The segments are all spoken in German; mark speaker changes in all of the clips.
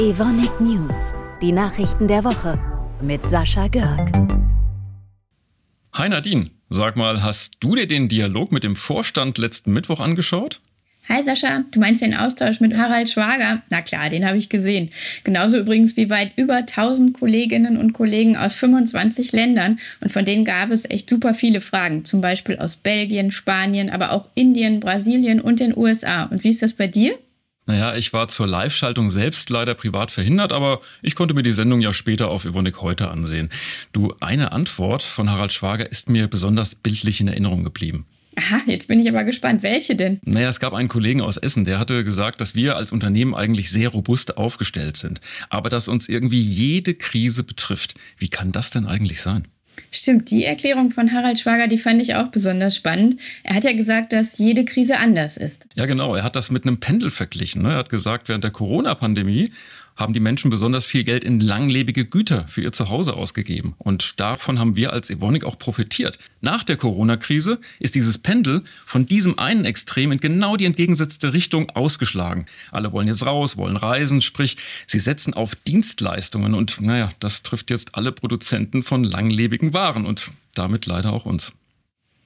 Speaker 1: Evonik News, die Nachrichten der Woche mit Sascha Görg.
Speaker 2: Hi Nadine, sag mal, hast du dir den Dialog mit dem Vorstand letzten Mittwoch angeschaut?
Speaker 3: Hi Sascha, du meinst den Austausch mit Harald Schwager? Na klar, den habe ich gesehen. Genauso übrigens wie weit über 1000 Kolleginnen und Kollegen aus 25 Ländern. Und von denen gab es echt super viele Fragen. Zum Beispiel aus Belgien, Spanien, aber auch Indien, Brasilien und den USA. Und wie ist das bei dir?
Speaker 2: Naja, ich war zur Live-Schaltung selbst leider privat verhindert, aber ich konnte mir die Sendung ja später auf Evonik heute ansehen. Du, eine Antwort von Harald Schwager ist mir besonders bildlich in Erinnerung geblieben.
Speaker 3: Aha, jetzt bin ich aber gespannt. Welche denn?
Speaker 2: Naja, es gab einen Kollegen aus Essen, der hatte gesagt, dass wir als Unternehmen eigentlich sehr robust aufgestellt sind, aber dass uns irgendwie jede Krise betrifft. Wie kann das denn eigentlich sein?
Speaker 3: Stimmt, die Erklärung von Harald Schwager, die fand ich auch besonders spannend. Er hat ja gesagt, dass jede Krise anders ist.
Speaker 2: Ja, genau. Er hat das mit einem Pendel verglichen. Ne? Er hat gesagt, während der Corona-Pandemie haben die Menschen besonders viel Geld in langlebige Güter für ihr Zuhause ausgegeben. Und davon haben wir als Evonik auch profitiert. Nach der Corona-Krise ist dieses Pendel von diesem einen Extrem in genau die entgegengesetzte Richtung ausgeschlagen. Alle wollen jetzt raus, wollen reisen, sprich, sie setzen auf Dienstleistungen. Und naja, das trifft jetzt alle Produzenten von langlebigen Waren und damit leider auch uns.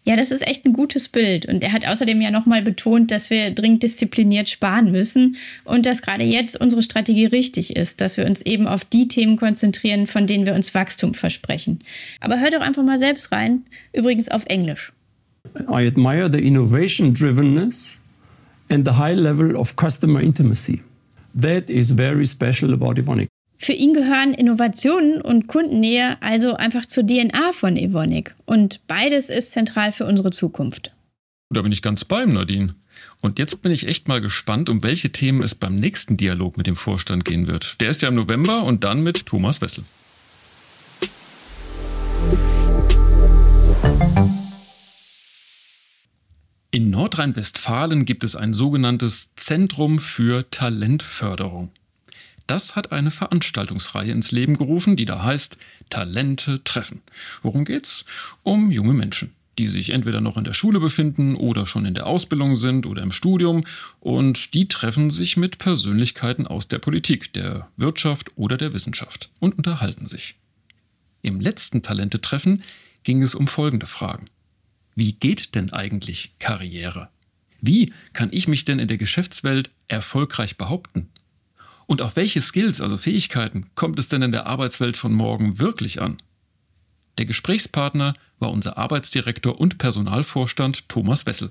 Speaker 3: Ja, das ist echt ein gutes Bild. Und er hat außerdem ja nochmal betont, dass wir dringend diszipliniert sparen müssen und dass gerade jetzt unsere Strategie richtig ist, dass wir uns eben auf die Themen konzentrieren, von denen wir uns Wachstum versprechen. Aber hör doch einfach mal selbst rein, übrigens auf Englisch.
Speaker 4: I admire the innovation drivenness and the high level of customer intimacy. That is very special about Evonik.
Speaker 3: Für ihn gehören Innovationen und Kundennähe also einfach zur DNA von Evonik. Und beides ist zentral für unsere Zukunft.
Speaker 2: Da bin ich ganz beim, Nadine. Und jetzt bin ich echt mal gespannt, um welche Themen es beim nächsten Dialog mit dem Vorstand gehen wird. Der ist ja im November und dann mit Thomas Wessel. In Nordrhein-Westfalen gibt es ein sogenanntes Zentrum für Talentförderung. Das hat eine Veranstaltungsreihe ins Leben gerufen, die da heißt Talente treffen. Worum geht's? Um junge Menschen, die sich entweder noch in der Schule befinden oder schon in der Ausbildung sind oder im Studium und die treffen sich mit Persönlichkeiten aus der Politik, der Wirtschaft oder der Wissenschaft und unterhalten sich. Im letzten Talente-Treffen ging es um folgende Fragen. Wie geht denn eigentlich Karriere? Wie kann ich mich denn in der Geschäftswelt erfolgreich behaupten? Und auf welche Skills, also Fähigkeiten, kommt es denn in der Arbeitswelt von morgen wirklich an? Der Gesprächspartner war unser Arbeitsdirektor und Personalvorstand Thomas Wessel.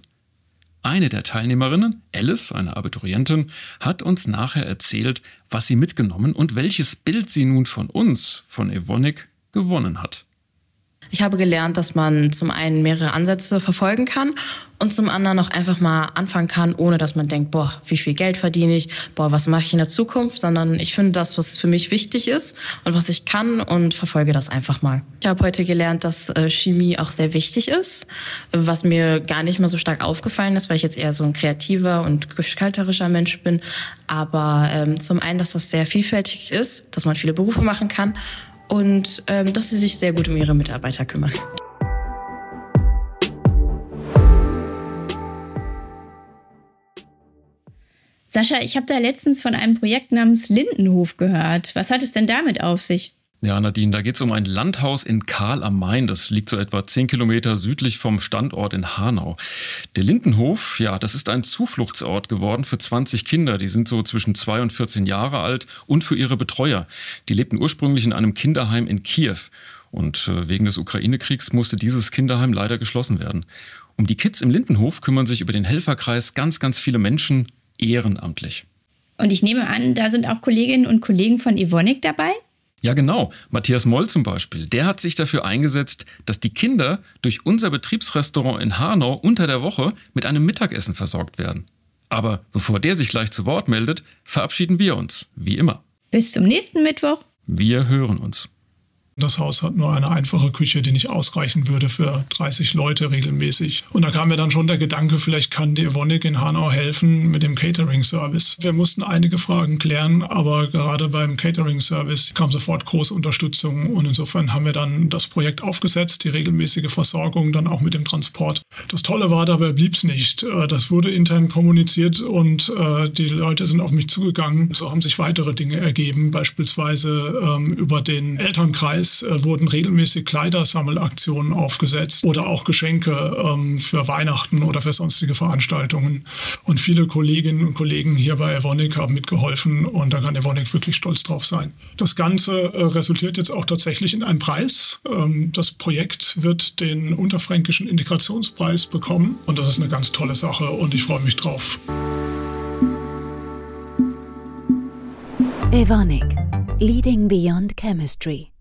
Speaker 2: Eine der Teilnehmerinnen, Alice, eine Abiturientin, hat uns nachher erzählt, was sie mitgenommen und welches Bild sie nun von uns, von Evonik, gewonnen hat.
Speaker 5: Ich habe gelernt, dass man zum einen mehrere Ansätze verfolgen kann und zum anderen auch einfach mal anfangen kann, ohne dass man denkt, boah, wie viel Geld verdiene ich, boah, was mache ich in der Zukunft, sondern ich finde das, was für mich wichtig ist und was ich kann und verfolge das einfach mal. Ich habe heute gelernt, dass äh, Chemie auch sehr wichtig ist, was mir gar nicht mal so stark aufgefallen ist, weil ich jetzt eher so ein kreativer und gestalterischer Mensch bin. Aber ähm, zum einen, dass das sehr vielfältig ist, dass man viele Berufe machen kann und ähm, dass sie sich sehr gut um ihre Mitarbeiter kümmern.
Speaker 3: Sascha, ich habe da letztens von einem Projekt namens Lindenhof gehört. Was hat es denn damit auf sich?
Speaker 2: Ja, Nadine, da geht es um ein Landhaus in Karl am Main. Das liegt so etwa zehn Kilometer südlich vom Standort in Hanau. Der Lindenhof, ja, das ist ein Zufluchtsort geworden für 20 Kinder. Die sind so zwischen zwei und 14 Jahre alt und für ihre Betreuer. Die lebten ursprünglich in einem Kinderheim in Kiew. Und äh, wegen des Ukraine-Kriegs musste dieses Kinderheim leider geschlossen werden. Um die Kids im Lindenhof kümmern sich über den Helferkreis ganz, ganz viele Menschen ehrenamtlich.
Speaker 3: Und ich nehme an, da sind auch Kolleginnen und Kollegen von Evonik dabei?
Speaker 2: Ja, genau. Matthias Moll zum Beispiel, der hat sich dafür eingesetzt, dass die Kinder durch unser Betriebsrestaurant in Hanau unter der Woche mit einem Mittagessen versorgt werden. Aber bevor der sich gleich zu Wort meldet, verabschieden wir uns, wie immer.
Speaker 3: Bis zum nächsten Mittwoch.
Speaker 2: Wir hören uns.
Speaker 6: Das Haus hat nur eine einfache Küche, die nicht ausreichen würde für 30 Leute regelmäßig. Und da kam mir dann schon der Gedanke, vielleicht kann die Evonik in Hanau helfen mit dem Catering-Service. Wir mussten einige Fragen klären, aber gerade beim Catering-Service kam sofort große Unterstützung und insofern haben wir dann das Projekt aufgesetzt, die regelmäßige Versorgung, dann auch mit dem Transport. Das Tolle war, dabei blieb es nicht. Äh, das wurde intern kommuniziert und äh, die Leute sind auf mich zugegangen. So haben sich weitere Dinge ergeben, beispielsweise ähm, über den Elternkreis Kreis äh, wurden regelmäßig Kleidersammelaktionen aufgesetzt oder auch Geschenke ähm, für Weihnachten oder für sonstige Veranstaltungen. Und viele Kolleginnen und Kollegen hier bei Evonik haben mitgeholfen und da kann Evonik wirklich stolz drauf sein. Das Ganze äh, resultiert jetzt auch tatsächlich in einen Preis. Ähm, das Projekt wird den Unterfränkischen Integrationspreis bekommen und das ist eine ganz tolle Sache und ich freue mich drauf.
Speaker 1: Evonik, Leading Beyond Chemistry.